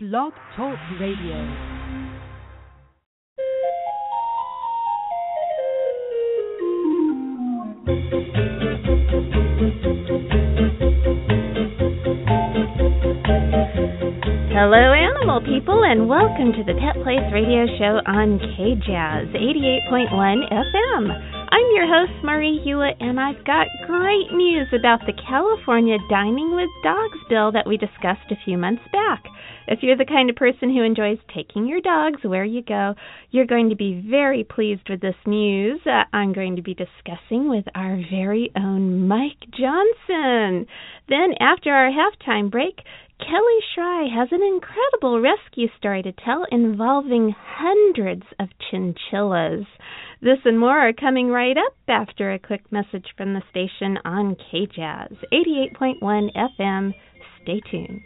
Blog Talk Radio. Hello, animal people, and welcome to the Pet Place Radio Show on KJazz 88.1 FM. Your host, Marie Hulett, and I've got great news about the California Dining with Dogs bill that we discussed a few months back. If you're the kind of person who enjoys taking your dogs where you go, you're going to be very pleased with this news. Uh, I'm going to be discussing with our very own Mike Johnson. Then, after our halftime break, Kelli Schry has an incredible rescue story to tell involving hundreds of chinchillas. This and more are coming right up after a quick message from the station on KJazz 88.1 FM. Stay tuned.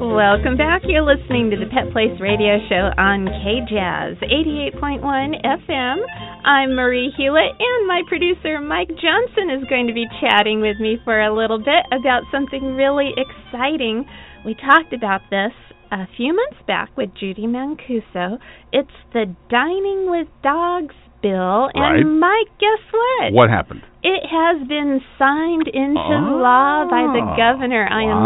Welcome back. You're listening to the Pet Place Radio Show on KJazz 88.1 FM. I'm Marie Hulett, and my producer Mike Johnson is going to be chatting with me for a little bit about something really exciting. We talked about this a few months back with Judy Mancuso. It's the Dining with Dogs bill, Right. and Mike, guess what? What happened? It has been signed into Ah, law by the governor. I am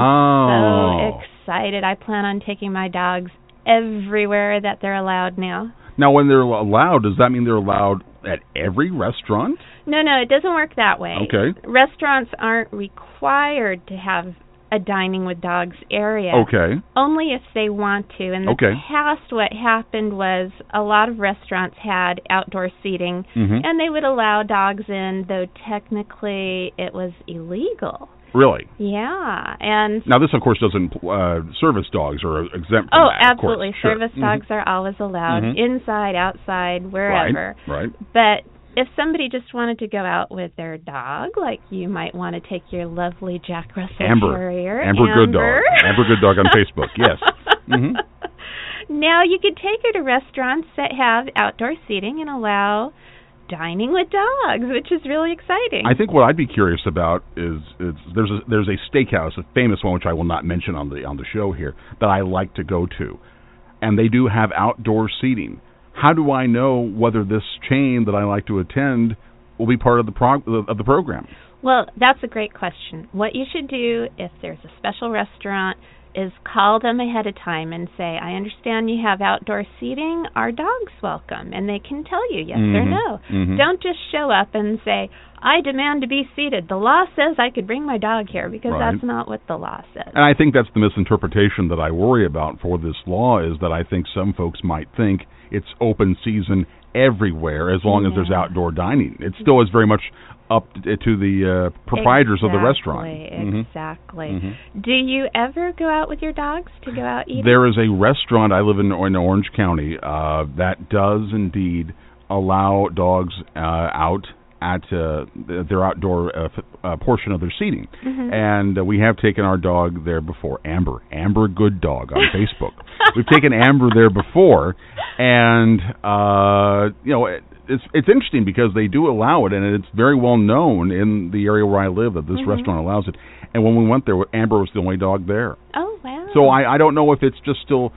so excited. I plan on taking my dogs everywhere that they're allowed now. Now, when they're allowed, does that mean they're allowed at every restaurant? No, no, it doesn't work that way. Okay. Restaurants aren't required to have a dining with dogs area. Okay. Only if they want to. In the Okay. past, what happened was a lot of restaurants had outdoor seating, hmm and they would allow dogs in, though technically it was illegal. Really? Yeah, and Now, this, of course, doesn't uh, service dogs are exempt. From oh, that, absolutely, Sure. service Mhm. dogs are always allowed Mhm. inside, outside, wherever. Right. Right. But if somebody just wanted to go out with their dog, like you might want to take your lovely Jack Russell Amber. Terrier, Amber Amber Good Dog. Amber Good Dog on Facebook, yes. Mhm. Now you could take her to restaurants that have outdoor seating and allow dining with dogs, which is really exciting. I think what I'd be curious about is, is there's a there's a steakhouse, a famous one which I will not mention on the on the show here, that I like to go to, and they do have outdoor seating. How do I know whether this chain that I like to attend will be part of the prog- of the program? Well, that's a great question. What you should do if there's a special restaurant is call them ahead of time and say, I understand you have outdoor seating. Are dogs welcome? And they can tell you yes or Mhm. no. Mhm. Don't just show up and say, I demand to be seated. The law says I could bring my dog here because Right. that's not what the law says. And I think that's the misinterpretation that I worry about for this law is that I think some folks might think it's open season everywhere as long as there's outdoor dining. It still is very much up to, to the uh, proprietors of the restaurant. Exactly, Mhm. Exactly. Mhm. Do you ever go out with your dogs to go out eating? There is a restaurant I live in in Orange County uh, that does indeed allow dogs uh, out at uh, their outdoor uh, f- uh, portion of their seating, Mhm. and uh, we have taken our dog there before. Amber, Amber Good Dog on Facebook. We've taken Amber there before, and uh, you know. It, it's it's interesting because they do allow it, and it's very well known in the area where I live that this Mhm. restaurant allows it. And when we went there, Amber was the only dog there. oh wow. So I, I don't know if it's just still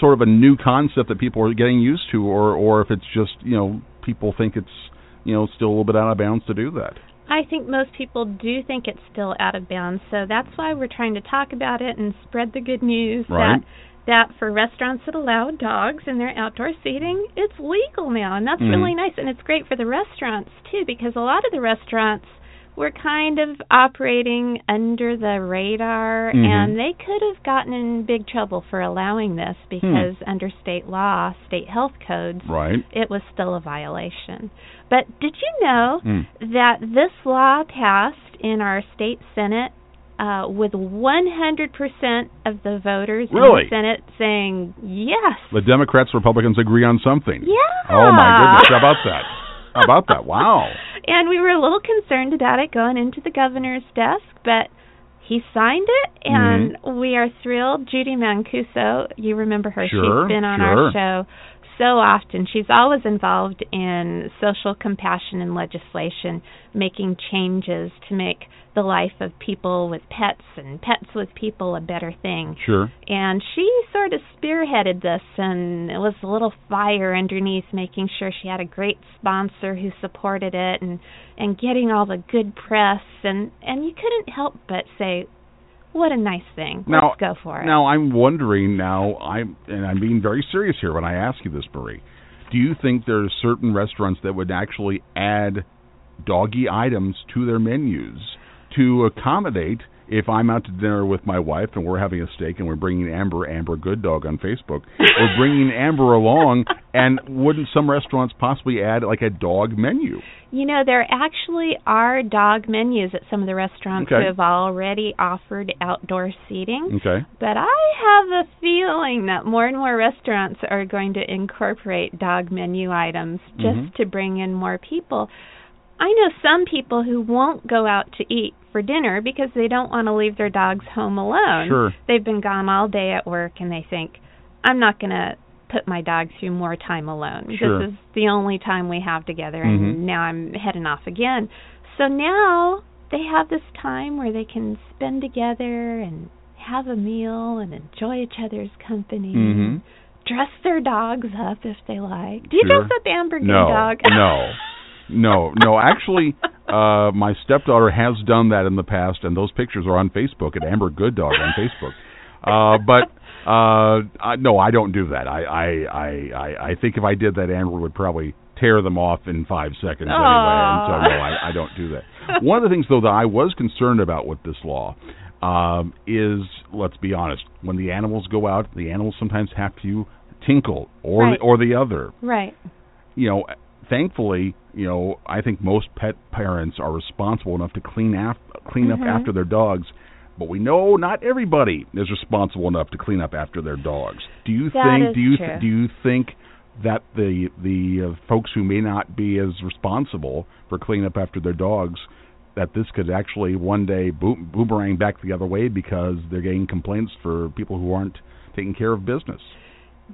sort of a new concept that people are getting used to, or or if it's just you know people think it's you know still a little bit out of bounds to do that. I think most people do think it's still out of bounds, so that's why we're trying to talk about it and spread the good news Right. that that for restaurants that allow dogs in their outdoor seating, it's legal now, and that's Mhm. really nice, and it's great for the restaurants too because a lot of the restaurants were kind of operating under the radar Mhm. and they could have gotten in big trouble for allowing this because under state law, state health codes, Right. it was still a violation. But did you know Mm. that this law passed in our state senate uh, with 100% of the voters in the Senate saying yes. The Democrats, Republicans agree on something. Yeah. Oh my goodness! How about that? About that? Wow. And we were a little concerned about it going into the governor's desk, but he signed it, and we are thrilled. Judy Mancuso, you remember her? Mm-hmm. Sure, She's been on sure. our show so often. She's always involved in social compassion and legislation, making changes to make the life of people with pets and pets with people a better thing. Sure. And she sort of spearheaded this, and it was a little fire underneath, making sure she had a great sponsor who supported it, and and getting all the good press, and and you couldn't help but say, what a nice thing. Now- Let's go for it. Now I'm wondering now I'm and I'm being very serious here when I ask you this, Marie. Do you think there's certain restaurants that would actually add doggy items to their menus to accommodate if I'm out to dinner with my wife and we're having a steak and we're bringing Amber, Amber Good Dog on Facebook, we're bringing Amber along, and wouldn't some restaurants possibly add like a dog menu? You know, there actually are dog menus at some of the restaurants Okay. who have already offered outdoor seating. Okay. But I have a feeling that more and more restaurants are going to incorporate dog menu items just Mhm. to bring in more people. I know some people who won't go out to eat for dinner because they don't want to leave their dogs home alone. Sure. They've been gone all day at work and they think, I'm not going to put my dog through more time alone. Sure. This is the only time we have together and Mhm. now I'm heading off again. So now they have this time where they can spend together and have a meal and enjoy each other's company. Mhm. Dress their dogs up if they like. Do you Sure. dress up Amber No, Dog? no, no, no. Actually, uh, my stepdaughter has done that in the past, and those pictures are on Facebook at Amber Good Dog on Facebook. Uh, but uh, I, no, I don't do that. I, I, I, I, think if I did that, Amber would probably tear them off in five seconds anyway. And so, no, I, I don't do that. One of the things, though, that I was concerned about with this law um, is, let's be honest, when the animals go out, the animals sometimes have to tinkle or Right. the, or the other right. you know, thankfully, you know, I think most pet parents are responsible enough to clean af- clean Mhm. up after their dogs. But we know not everybody is responsible enough to clean up after their dogs. Do you That think? do you true. do you think that the the uh, folks who may not be as responsible for cleaning up after their dogs that this could actually one day boom, boomerang back the other way because they're getting complaints for people who aren't taking care of business?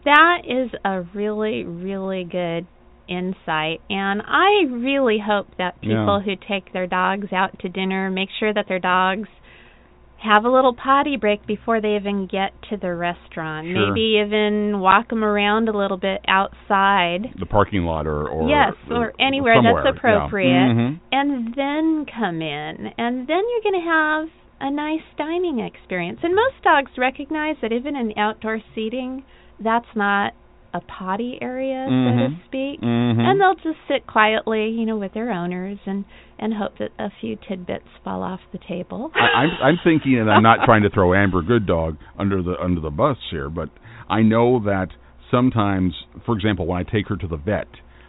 That is a really, really good insight. And I really hope that people who take their dogs out to dinner make sure that their dogs have a little potty break before they even get to the restaurant. Sure. Maybe even walk them around a little bit outside. The parking lot or or yes, or anywhere somewhere, that's appropriate. Yeah. Mhm. And then come in. And then you're going to have a nice dining experience. And most dogs recognize that even in outdoor seating, that's not a potty area, so to Mhm. speak. Mhm. And they'll just sit quietly, you know, with their owners and and hope that a few tidbits fall off the table. I, I'm I'm thinking, and I'm not trying to throw Amber Good Dog under the under the bus here, but I know that sometimes, for example, when I take her to the vet,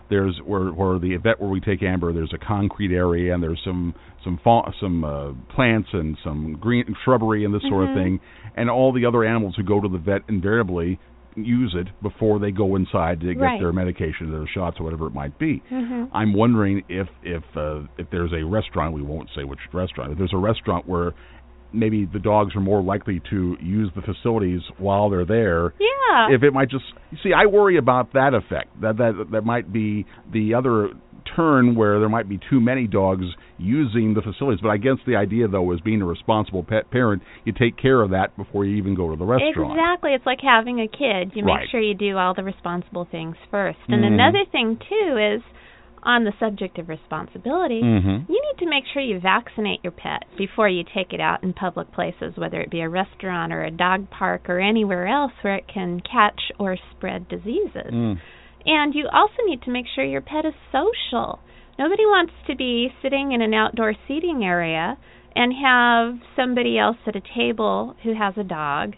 there's where where the vet where we take Amber, there's a concrete area and there's some some fa- some uh, plants and some green shrubbery and this sort of Mhm. thing, and all the other animals who go to the vet invariably use it before they go inside to get Right. their medication, their shots, or whatever it might be. hmm I'm wondering if if uh, if there's a restaurant, we won't say which restaurant. If there's a restaurant where maybe the dogs are more likely to use the facilities while they're there. Yeah. If it might just see, I worry about that effect. That that that might be the other turn where there might be too many dogs using the facilities. But I guess the idea though is being a responsible pet parent, you take care of that before you even go to the restaurant. Exactly. It's like having a kid. You make Right. sure you do all the responsible things first. And Mhm. another thing too is on the subject of responsibility, Mm-hmm. you need to make sure you vaccinate your pet before you take it out in public places, whether it be a restaurant or a dog park or anywhere else where it can catch or spread diseases. Mm. And you also need to make sure your pet is social. Nobody wants to be sitting in an outdoor seating area and have somebody else at a table who has a dog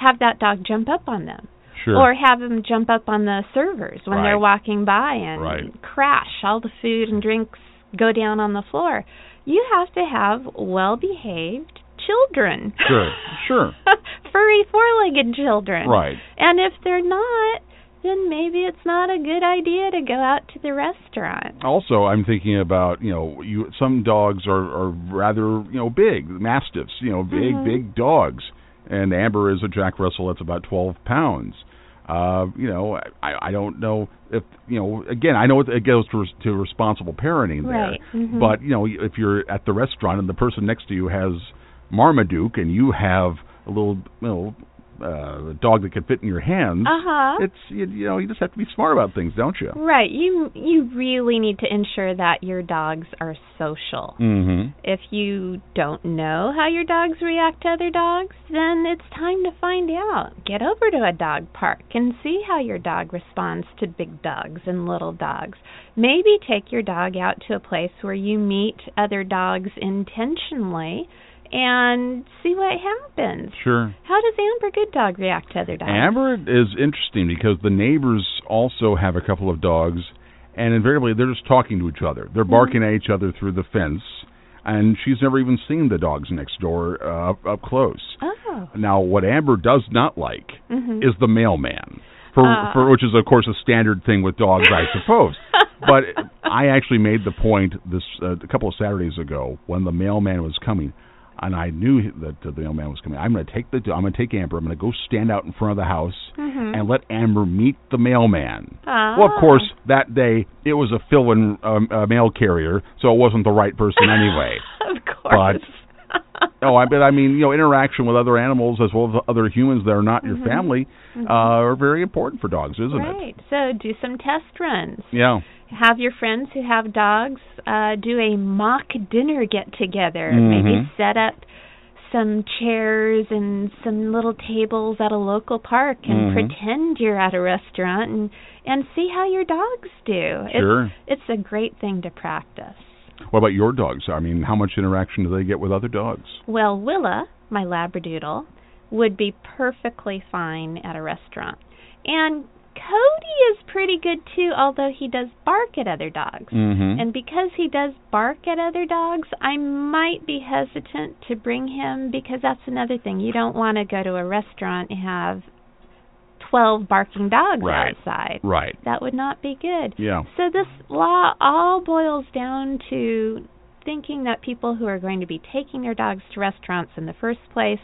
have that dog jump up on them Sure. or have them jump up on the servers when they're walking by and Right. crash all the food and drinks go down on the floor. You have to have well-behaved children. Sure. Sure. Furry four-legged children. Right. And if they're not, then maybe it's not a good idea to go out to the restaurant. Also, I'm thinking about you know you some dogs are are rather you know big mastiffs you know big Mhm. big dogs, and Amber is a Jack Russell that's about 12 pounds. Uh, you know, I, I don't know if you know. Again, I know it, it goes to, to responsible parenting there, Right, mhm. but you know, if you're at the restaurant and the person next to you has Marmaduke and you have a little, you know, uh, a dog that can fit in your hands, Uh huh. it's you, you know, you just have to be smart about things, don't you? Right. You you really need to ensure that your dogs are social. Mm-hmm. If you don't know how your dogs react to other dogs, then it's time to find out. Get over to a dog park and see how your dog responds to big dogs and little dogs. Maybe take your dog out to a place where you meet other dogs intentionally and see what happens. Sure. How does Amber Good Dog react to other dogs? Amber is interesting because the neighbors also have a couple of dogs, and invariably they're just talking to each other. They're barking at each other through the fence, and she's never even seen the dogs next door uh, up, up close. Oh. Now, what Amber does not like Mhm. is the mailman, for, Ah. for which is of course a standard thing with dogs, I suppose. but I actually made the point this uh, a couple of Saturdays ago when the mailman was coming, and I knew that the mailman was coming. I'm going to take the I'm going to take Amber. I'm going to go stand out in front of the house Mhm. and let Amber meet the mailman. Ah. Well, of course, that day it was a fill-in um, uh, mail carrier, so it wasn't the right person anyway. of course. Oh, I bet. I mean, you know, interaction with other animals as well as other humans that are not your Mhm. family Mhm. uh, are very important for dogs, isn't it? right. So do some test runs. Yeah. Have your friends who have dogs uh, do a mock dinner get together. Maybe Mhm. set up some chairs and some little tables at a local park and Mhm. pretend you're at a restaurant and and see how your dogs do. Sure. It's it's a great thing to practice. What about your dogs? I mean, how much interaction do they get with other dogs? Well, Willa, my Labradoodle, would be perfectly fine at a restaurant. And Cody is pretty good too, although he does bark at other dogs. Mm-hmm. And because he does bark at other dogs, I might be hesitant to bring him because that's another thing. You don't want to go to a restaurant and have 12 barking dogs Right. outside. right. That would not be good. Yeah. So this law all boils down to thinking that people who are going to be taking their dogs to restaurants in the first place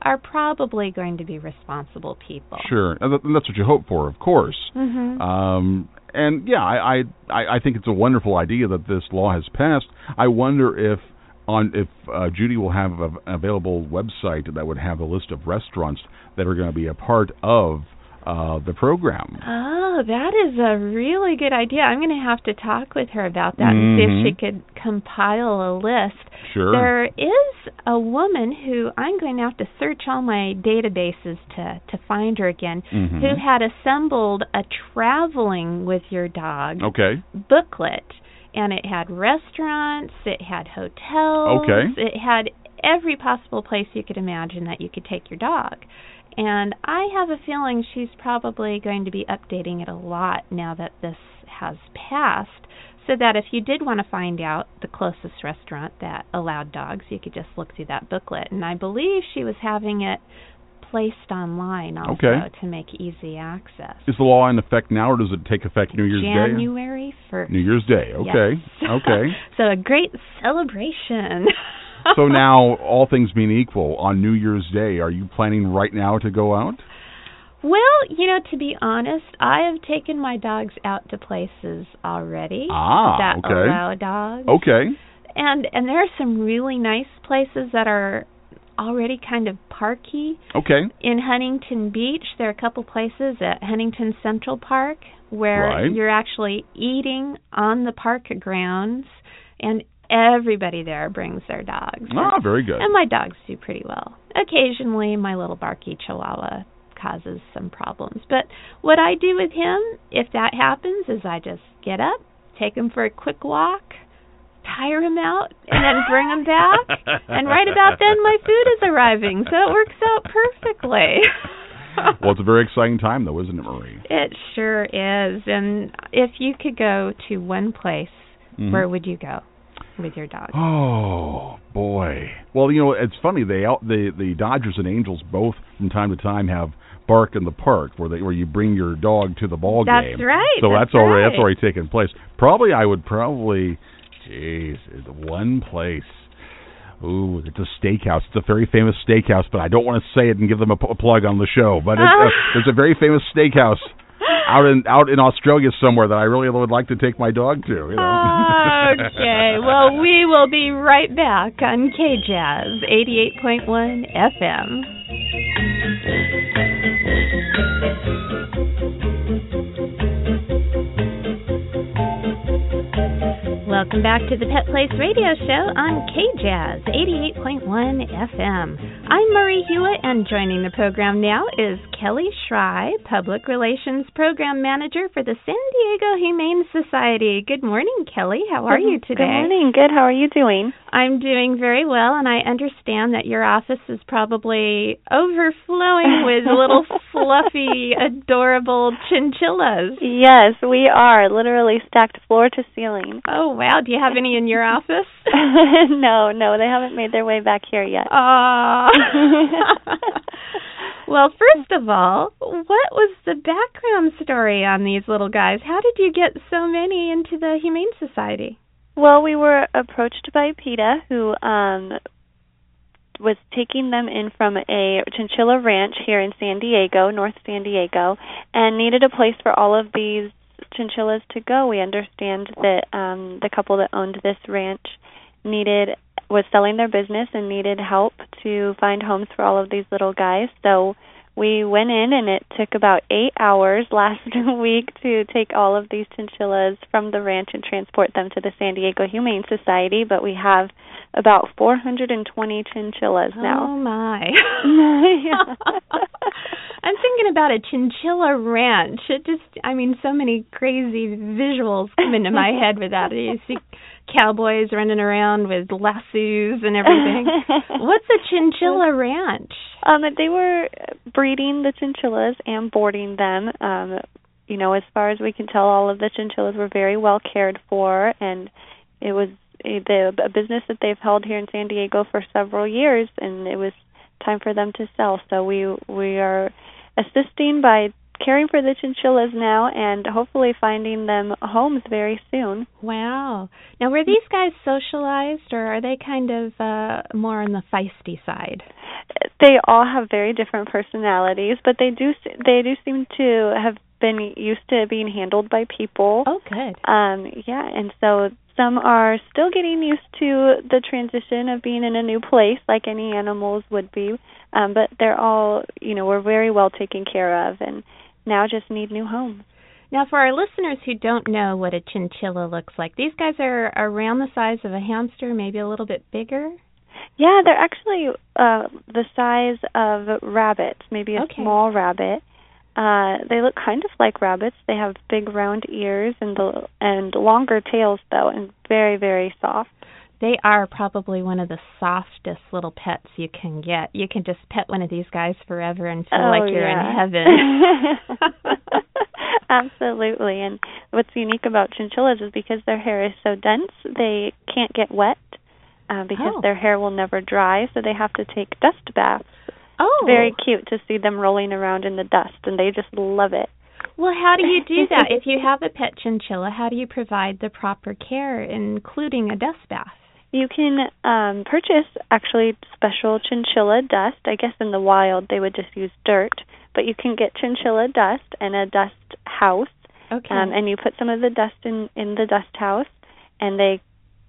are probably going to be responsible people. Sure. And that's what you hope for, of course. Mm-hmm. Um, and yeah, I, I I think it's a wonderful idea that this law has passed. I wonder if on if uh, Judy will have a, an available website that would have a list of restaurants that are going to be a part of uh, the program. Oh, that is a really good idea. I'm going to have to talk with her about that and see if she could compile a list. Sure. There is a woman who I'm going to have to search all my databases to to find her again, Mhm. who had assembled a traveling with your dog Okay. booklet and it had restaurants, it had hotels, Okay. it had every possible place you could imagine that you could take your dog. And I have a feeling she's probably going to be updating it a lot now that this has passed so that if you did want to find out the closest restaurant that allowed dogs, you could just look through that booklet. And I believe she was having it placed online also Okay. to make easy access. Is the law in effect now, or does it take effect New Year's Day? January 1st. New Year's Day. Okay. Yes. Okay. so a great celebration. so now, all things being equal, on New Year's Day, are you planning right now to go out? Well, you know, to be honest, I have taken my dogs out to places already Ah, that okay. allow dogs. Okay. And and there are some really nice places that are already kind of parky. Okay. In Huntington Beach, there are a couple places at Huntington Central Park where Right. you're actually eating on the park grounds and everybody there brings their dogs. Ah, very good. And my dogs do pretty well. Occasionally, my little barky chihuahua causes some problems. But what I do with him, if that happens, is I just get up, take him for a quick walk, tire him out, and then bring him back. and right about then, my food is arriving. So it works out perfectly. well, it's a very exciting time, though, isn't it, Marie? it sure is. And if you could go to one place, Mhm. where would you go with your dog? Oh boy. Well, you know, it's funny. They out the the Dodgers and Angels both from time to time have bark in the park where they where you bring your dog to the ball That's game. right, So that's that's, already that's already taken place. Probably I would probably, jeez, one place. Ooh, it's a steakhouse. It's a very famous steakhouse, but I don't want to say it and give them a, a plug on the show. But it's a, there's a very famous steakhouse out in out in Australia somewhere that I really would like to take my dog to. You know. okay. Well, we will be right back on K Jazz 88.1 FM. Welcome back to the Pet Place Radio Show on KJazz 88.1 FM. I'm Marie Hulett, and joining the program now is Kelli Schry, Public Relations Program Manager for the San Diego Humane Society. Good morning, Kelly. How are you today? Good morning. Good. How are you doing? I'm doing very well, and I understand that your office is probably overflowing with little fluffy, adorable chinchillas. Yes, we are literally stacked floor to ceiling. Oh, wow. Do you have any in your office? no, no, they haven't made their way back here yet. Aw. well, first of all, what was the background story on these little guys? How did you get so many into the Humane Society? Well, we were approached by PETA, who um was taking them in from a chinchilla ranch here in San Diego, North San Diego, and needed a place for all of these chinchillas to go. We understand that um the couple that owned this ranch needed was selling their business and needed help to find homes for all of these little guys. So we went in and it took about eight hours last week to take all of these chinchillas from the ranch and transport them to the San Diego Humane Society. But we have about 420 chinchillas oh, now. Oh my! I'm thinking about a chinchilla ranch. It just, I mean, so many crazy visuals come into my head with that. You see cowboys running around with lassos and everything. What's a chinchilla ranch? Um, they were breeding the chinchillas and boarding them. Um, you know, as far as we can tell, all of the chinchillas were very well cared for, and it was a, the, a business that they've held here in San Diego for several years, and it was time for them to sell. So we we are assisting by caring for the chinchillas now and hopefully finding them homes very soon. Wow. Now, were these guys socialized or are they kind of uh more on the feisty side? They all have very different personalities, but they do they do seem to have been used to being handled by people. Oh, good. Um yeah, and so some are still getting used to the transition of being in a new place like any animals would be. Um but they're all, you know, we're very well taken care of and now just need new homes. Now, for our listeners who don't know what a chinchilla looks like, these guys are around the size of a hamster, maybe a little bit bigger. Yeah, they're actually uh the size of rabbits, maybe a Okay. small rabbit. Uh they look kind of like rabbits. They have big round ears and the and longer tails though and very very soft. They are probably one of the softest little pets you can get. You can just pet one of these guys forever and feel oh, like you're yeah. in heaven. Absolutely. And what's unique about chinchillas is because their hair is so dense, they can't get wet uh, because Oh. their hair will never dry, so they have to take dust baths. oh, It's very cute to see them rolling around in the dust, and they just love it. Well, how do you do that? if you have a pet chinchilla, how do you provide the proper care, including a dust bath? You can um purchase actually special chinchilla dust. I guess in the wild they would just use dirt, but you can get chinchilla dust and a dust house. Okay. Um and you put some of the dust in in the dust house and they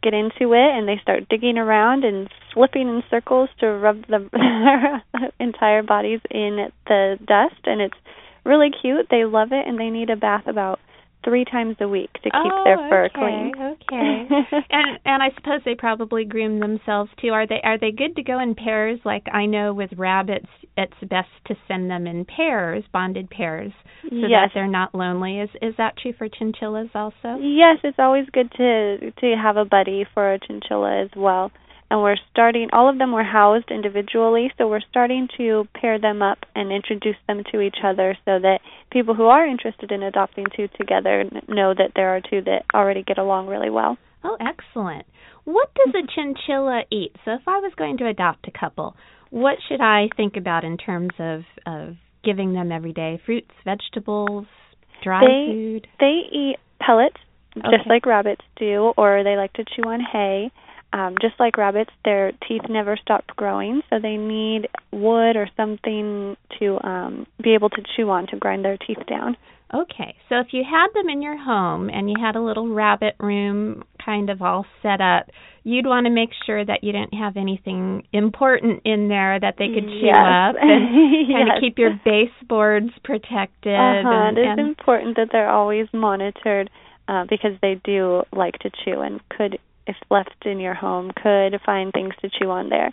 get into it and they start digging around and flipping in circles to rub the their entire bodies in the dust and it's really cute. They love it and they need a bath about 3 times a week to keep oh, their fur okay, clean. Okay. and and I suppose they probably groom themselves too. Are they are they good to go in pairs? Like I know with rabbits, it's best to send them in pairs, bonded pairs, so that they're not lonely. Is is that true for chinchillas also? Yes, it's always good to to have a buddy for a chinchilla as well. And we're starting all of them were housed individually, so we're starting to pair them up and introduce them to each other so that people who are interested in adopting two together know that there are two that already get along really well. Oh, excellent. What does a chinchilla eat? So if I was going to adopt a couple, what should I think about in terms of of giving them every day? Fruits, vegetables, dry They- food? They eat pellets just Okay. like rabbits do or they like to chew on hay. Um, just like rabbits, their teeth never stop growing, so they need wood or something to um, be able to chew on to grind their teeth down. Okay, so if you had them in your home and you had a little rabbit room kind of all set up, you'd want to make sure that you didn't have anything important in there that they could chew yes. up and kind yes. of keep your baseboards protected. Uh-huh. And, it is and important that they're always monitored uh, because they do like to chew and could, if left in your home, could find things to chew on there.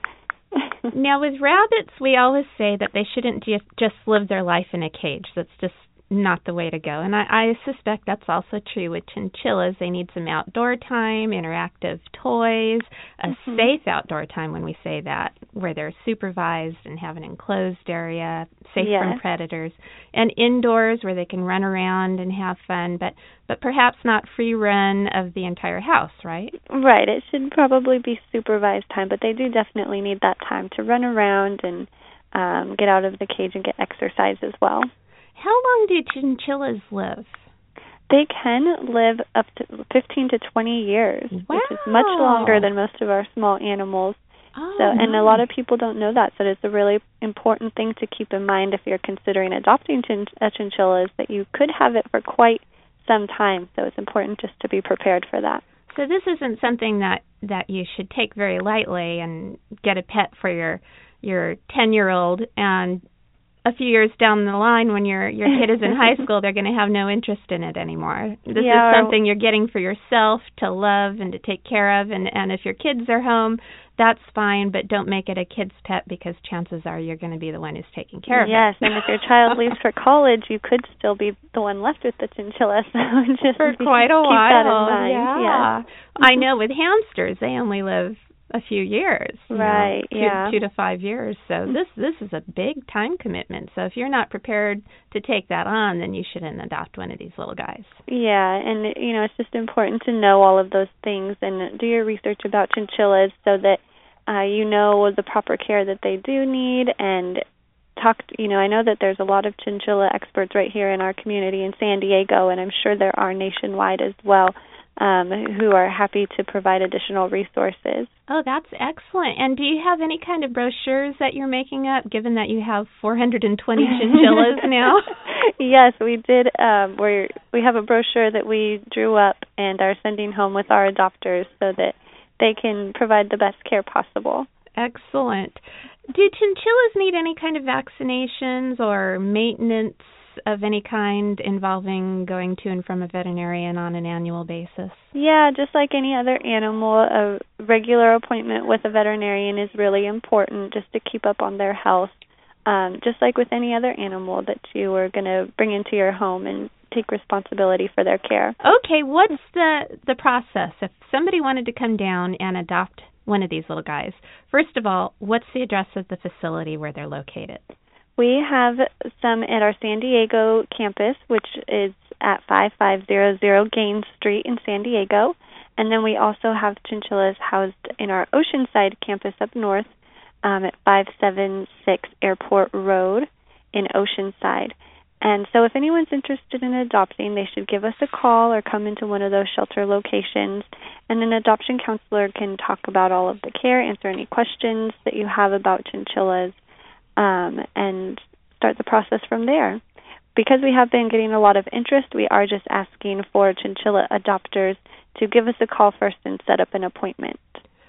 now with rabbits, we always say that they shouldn't just just live their life in a cage. That's just not the way to go. And I, I suspect that's also true with chinchillas. They need some outdoor time, interactive toys, a Mhm. safe outdoor time when we say that, where they're supervised and have an enclosed area, safe from predators, and indoors where they can run around and have fun, but but perhaps not free run of the entire house, right? Right. It should probably be supervised time, but they do definitely need that time to run around and um, get out of the cage and get exercise as well. How long do chinchillas live? They can live up to 15 to 20 years, which is much longer than most of our small animals. Oh, So, and a lot of people don't know that. So, it's a really important thing to keep in mind if you're considering adopting chin- uh, a chinchilla is that you could have it for quite some time. So, it's important just to be prepared for that. So this isn't something that that you should take very lightly and get a pet for your your 10-year-old and a few years down the line when your your kid is in high school they're going to have no interest in it anymore. This Yeah, is something you're getting for yourself to love and to take care of and and if your kids are home that's fine but don't make it a kid's pet because chances are you're going to be the one who's taking care of it. yes, and if your child leaves for college, you could still be the one left with the chinchilla. So, just for quite a keep while. that in mind. Yeah. Yes. I know with hamsters they only live a few years. you know, Right, two, yeah. Two to five years. So this this is a big time commitment. So if you're not prepared to take that on, then you shouldn't adopt one of these little guys. Yeah, and you know, it's just important to know all of those things and do your research about chinchillas so that uh you know the proper care that they do need and talk you know, I know that there's a lot of chinchilla experts right here in our community in San Diego and I'm sure there are nationwide as well um who are happy to provide additional resources. Oh, that's excellent. And do you have any kind of brochures that you're making up given that you have 420 chinchillas now? yes, we did. Um, we we have a brochure that we drew up and are sending home with our adopters so that they can provide the best care possible. Excellent. Do chinchillas need any kind of vaccinations or maintenance of any kind involving going to and from a veterinarian on an annual basis? Yeah, just like any other animal, a regular appointment with a veterinarian is really important just to keep up on their health. Um, just like with any other animal that you are going to bring into your home and take responsibility for their care. Okay, what's the the process if somebody wanted to come down and adopt one of these little guys? First of all, what's the address of the facility where they're located? We have some at our San Diego campus, which is at 5500 Gaines Street in San Diego. And then we also have chinchillas housed in our Oceanside campus up north um, at 576 Airport Road in Oceanside. And so, if anyone's interested in adopting, they should give us a call or come into one of those shelter locations. And an adoption counselor can talk about all of the care, answer any questions that you have about chinchillas, um, and start the process from there. Because we have been getting a lot of interest, we are just asking for chinchilla adopters to give us a call first and set up an appointment.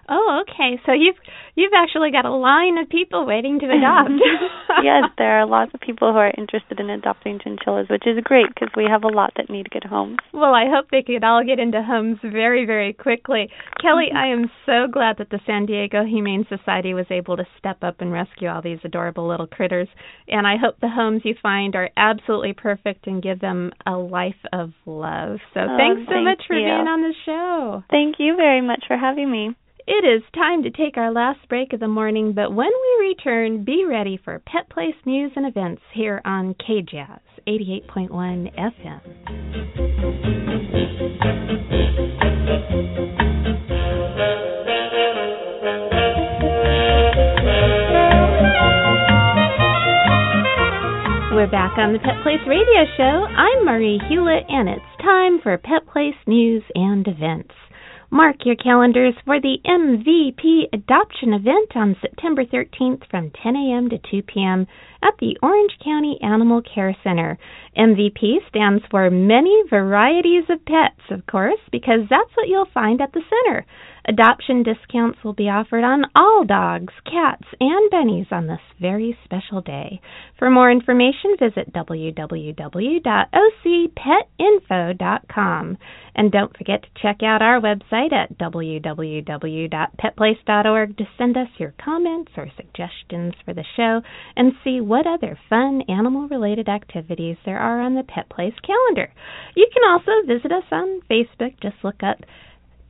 Oh, okay. So you've you've actually got a line of people waiting to adopt. yes, there are lots of people who are interested in adopting chinchillas, which is great because we have a lot that need good homes. Well, I hope they could all get into homes very, very quickly. Kelli, mm-hmm. I am so glad that the San Diego Humane Society was able to step up and rescue all these adorable little critters. And I hope the homes you find are absolutely perfect and give them a life of love. So Oh, thanks so thank much for you. being on the show. Thank you very much for having me. It is time to take our last break of the morning, but when we return, be ready for Pet Place news and events here on KJazz 88.1 FM. We're back on the Pet Place Radio Show. I'm Marie Hulett, and it's time for Pet Place news and events. Mark your calendars for the MVP adoption event on September 13th from 10 a.m. to 2 p.m. at the Orange County Animal Care Center. MVP stands for many varieties of pets, of course, because that's what you'll find at the center. Adoption discounts will be offered on all dogs, cats, and bunnies on this very special day. For more information, visit www.ocpetinfo.com. And don't forget to check out our website at www.petplace.org to send us your comments or suggestions for the show and see what other fun animal related activities there are on the Pet Place calendar. You can also visit us on Facebook. Just look up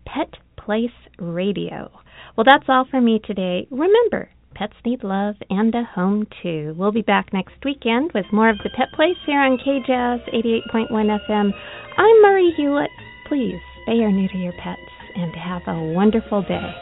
Pet Place Radio. Well, that's all for me today. Remember, pets need love and a home too. We'll be back next weekend with more of the Pet Place here on KJazz 88.1 FM. I'm Marie Hulett. Please spay or to your pets and have a wonderful day.